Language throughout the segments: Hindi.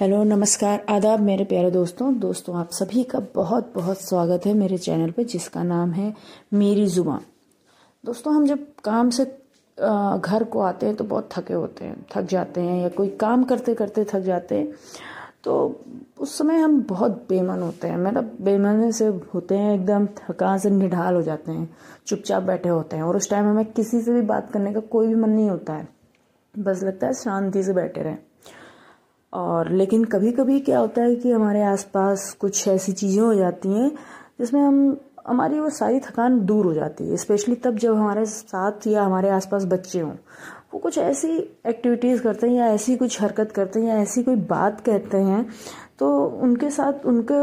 हेलो, नमस्कार। आदाब मेरे प्यारे दोस्तों। दोस्तों, आप सभी का बहुत बहुत स्वागत है मेरे चैनल पे, जिसका नाम है मेरी ज़ुबान। दोस्तों, हम जब काम से घर को आते हैं तो बहुत थके होते हैं, थक जाते हैं, या कोई काम करते करते थक जाते हैं। तो उस समय हम बहुत बेमन होते हैं। मतलब बेमन से होते हैं, एकदम थकान से निढाल हो जाते हैं, चुपचाप बैठे होते हैं। और उस टाइम हमें किसी से भी बात करने का कोई भी मन नहीं होता है। बस लगता है शांति से बैठे रहें। और लेकिन कभी कभी क्या होता है कि हमारे आसपास कुछ ऐसी चीज़ें हो जाती हैं, जिसमें हम, हमारी वो सारी थकान दूर हो जाती है स्पेशली तब जब हमारे साथ या हमारे आसपास बच्चे हों। वो कुछ ऐसी एक्टिविटीज़ करते हैं या ऐसी कुछ हरकत करते हैं या ऐसी कोई बात कहते हैं तो उनके साथ, उनके,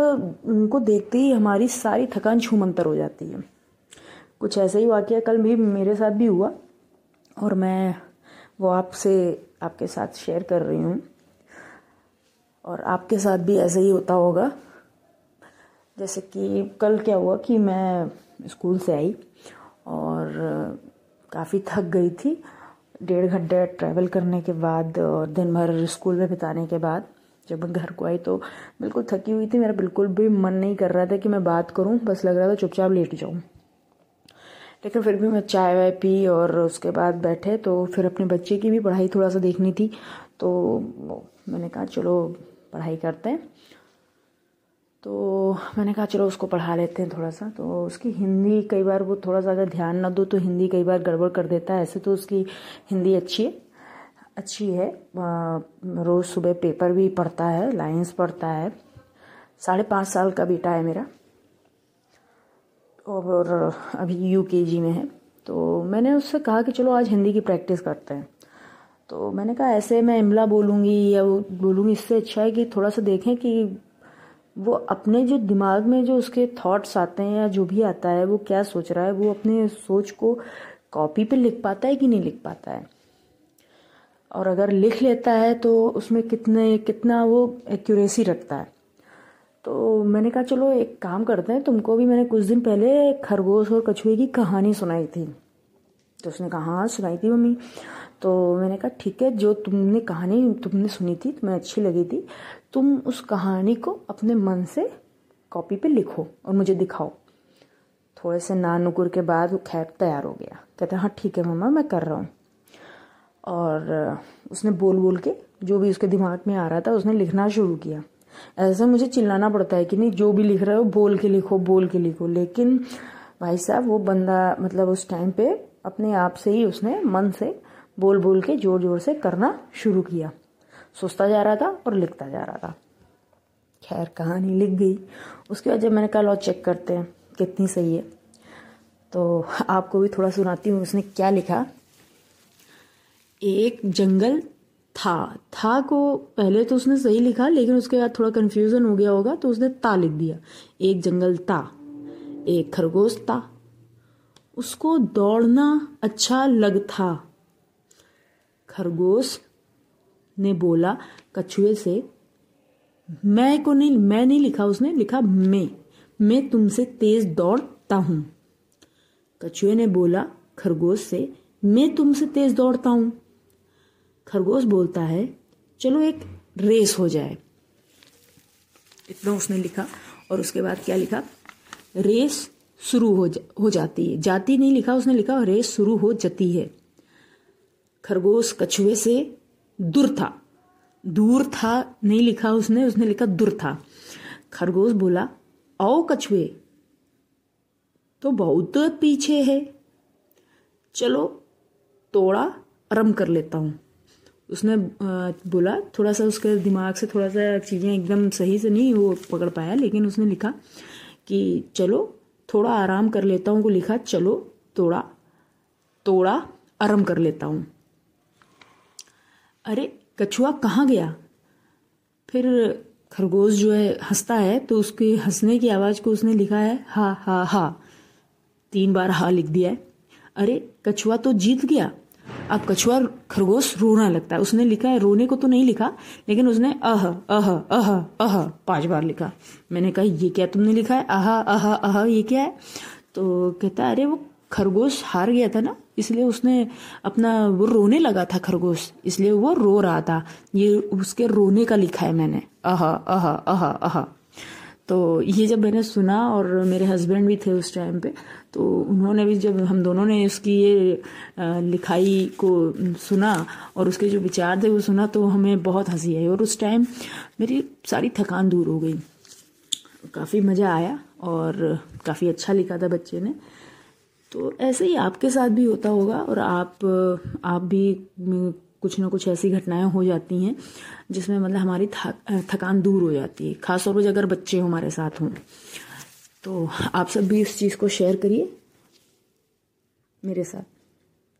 उनको देखते ही हमारी सारी थकान छूमंतर हो जाती है। कुछ ऐसा ही वाक्य कल भी मेरे साथ भी हुआ और मैं वो आपसे, आपके साथ शेयर कर रही हूँ। और आपके साथ भी ऐसा ही होता होगा। जैसे कि कल क्या हुआ कि मैं स्कूल से आई और काफ़ी थक गई थी। डेढ़ घंटे ट्रैवल करने के बाद और दिन भर स्कूल में बिताने के बाद जब मैं घर को आई तो बिल्कुल थकी हुई थी। मेरा बिल्कुल भी मन नहीं कर रहा था कि मैं बात करूँ, बस लग रहा था चुपचाप लेट जाऊँ। लेकिन फिर भी मैं चाय वाय पी और उसके बाद बैठे तो फिर अपने बच्चे की भी पढ़ाई थोड़ा सा देखनी थी। तो मैंने कहा, चलो पढ़ाई करते हैं। तो मैंने कहा, चलो उसको पढ़ा लेते हैं थोड़ा सा तो उसकी हिंदी कई बार वो थोड़ा सा अगर ध्यान ना दो तो हिंदी कई बार गड़बड़ कर देता है। ऐसे तो उसकी हिंदी अच्छी है। अच्छी है। रोज़ सुबह पेपर भी पढ़ता है, लाइंस पढ़ता है। साढ़े पाँच साल का बेटा है मेरा। और अभी यू में है। तो मैंने उससे कहा कि, चलो आज हिंदी की प्रैक्टिस करते हैं। तो मैंने कहा, ऐसे मैं इमला बोलूँगी या वो बोलूँगी, इससे अच्छा है कि थोड़ा सा देखें कि वो अपने जो दिमाग में जो उसके थॉट्स आते हैं या जो भी आता है, वो क्या सोच रहा है, वो अपने सोच को कॉपी पे लिख पाता है कि नहीं लिख पाता है? और अगर लिख लेता है तो उसमें कितने, कितना वो एक्यूरेसी रखता है। तो मैंने कहा, चलो, एक काम करते हैं, तुमको भी मैंने कुछ दिन पहले खरगोश और कछुए की कहानी सुनाई थी। तो उसने कहा हाँ सुनाई थी मम्मी। तो मैंने कहा, ठीक है, जो तुमने कहानी तुमने सुनी थी तुम्हें अच्छी लगी थी। तुम उस कहानी को अपने मन से कॉपी पे लिखो और मुझे दिखाओ। थोड़े से ना नुकुर के बाद वो खैर तैयार हो गया। कहते, हैं हाँ ठीक है मम्मा, मैं कर रहा हूँ। और उसने बोल बोल के जो भी उसके दिमाग में आ रहा था, उसने लिखना शुरू किया। ऐसे मुझे चिल्लाना पड़ता है कि नहीं, जो भी लिख रहे हो, बोल के लिखो, बोल के लिखो। लेकिन भाई साहब, वो बंदा मतलब उस टाइम पे अपने आप से ही उसने मन से बोल बोल के ज़ोर ज़ोर से करना शुरू किया। सोचता जा रहा था और लिखता जा रहा था। खैर, कहानी लिख गई। उसके बाद जब मैंने कहा, लो चेक करते हैं, कितनी सही है। तो आपको भी थोड़ा सुनाती हूँ, उसने क्या लिखा? एक जंगल था। था को पहले तो उसने सही लिखा, लेकिन उसके बाद थोड़ा कंफ्यूजन हो गया होगा तो उसने ता लिख दिया। एक जंगल था, एक खरगोश था। उसको दौड़ना अच्छा लग था। खरगोश ने बोला कछुए से मैं को नहीं मैं नहीं लिखा उसने लिखा मैं। मैं तुमसे तेज दौड़ता हूँ। कछुए ने बोला खरगोश से मैं तुमसे तेज दौड़ता हूँ। खरगोश बोलता है चलो एक रेस हो जाए। इतना उसने लिखा और उसके बाद क्या लिखा? रेस शुरू हो जा, हो जाती है। जाती नहीं लिखा उसने लिखा रेस शुरू हो जाती है। खरगोश कछुए से दूर था। दूर था नहीं लिखा उसने उसने लिखा दूर था। खरगोश बोला, आओ कछुए तो बहुत पीछे है। चलो, तोड़ा आरम कर लेता हूँ। उसने बोला थोड़ा सा उसके दिमाग से थोड़ा सा चीज़ें एकदम सही से नहीं वो पकड़ पाया, लेकिन उसने लिखा कि, चलो, थोड़ा आराम कर लेता हूँ, को लिखा, चलो, तोड़ा तोड़ा, आराम कर लेता हूँ। अरे, कछुआ कहाँ गया? फिर खरगोश जो है, हंसता है तो उसके हंसने की आवाज़ को उसने लिखा है, हा हा हा। तीन बार हा लिख दिया है। अरे, कछुआ तो जीत गया। अब कछुआ खरगोश रोना लगता है। उसने लिखा है, रोने को तो नहीं लिखा, लेकिन उसने अह अह अह अह पाँच बार लिखा। मैंने कहा, ये क्या तुमने लिखा है? आह आह आह ये क्या है? तो कहता है, अरे, वो खरगोश हार गया था ना, इसलिए उसने अपना वो रोने लगा था खरगोश, इसलिए वो रो रहा था। ये उसके रोने का लिखा है मैंने। आहा आहा आहा आहा तो ये जब मैंने सुना और मेरे हस्बैंड भी थे उस टाइम पे तो उन्होंने भी जब हम दोनों ने उसकी ये लिखाई को सुना और उसके जो विचार थे वो सुना तो हमें बहुत हँसी आई। और उस टाइम मेरी सारी थकान दूर हो गई। काफ़ी मज़ा आया और काफ़ी अच्छा लिखा था बच्चे ने। तो ऐसे ही आपके साथ भी होता होगा और आप आप भी कुछ ना कुछ ऐसी घटनाएँ हो जाती हैं जिसमें मतलब हमारी थकान दूर हो जाती है। खासतौर पर अगर बच्चे हमारे साथ हों। तो आप सब भी इस चीज़ को शेयर करिए। मेरे साथ।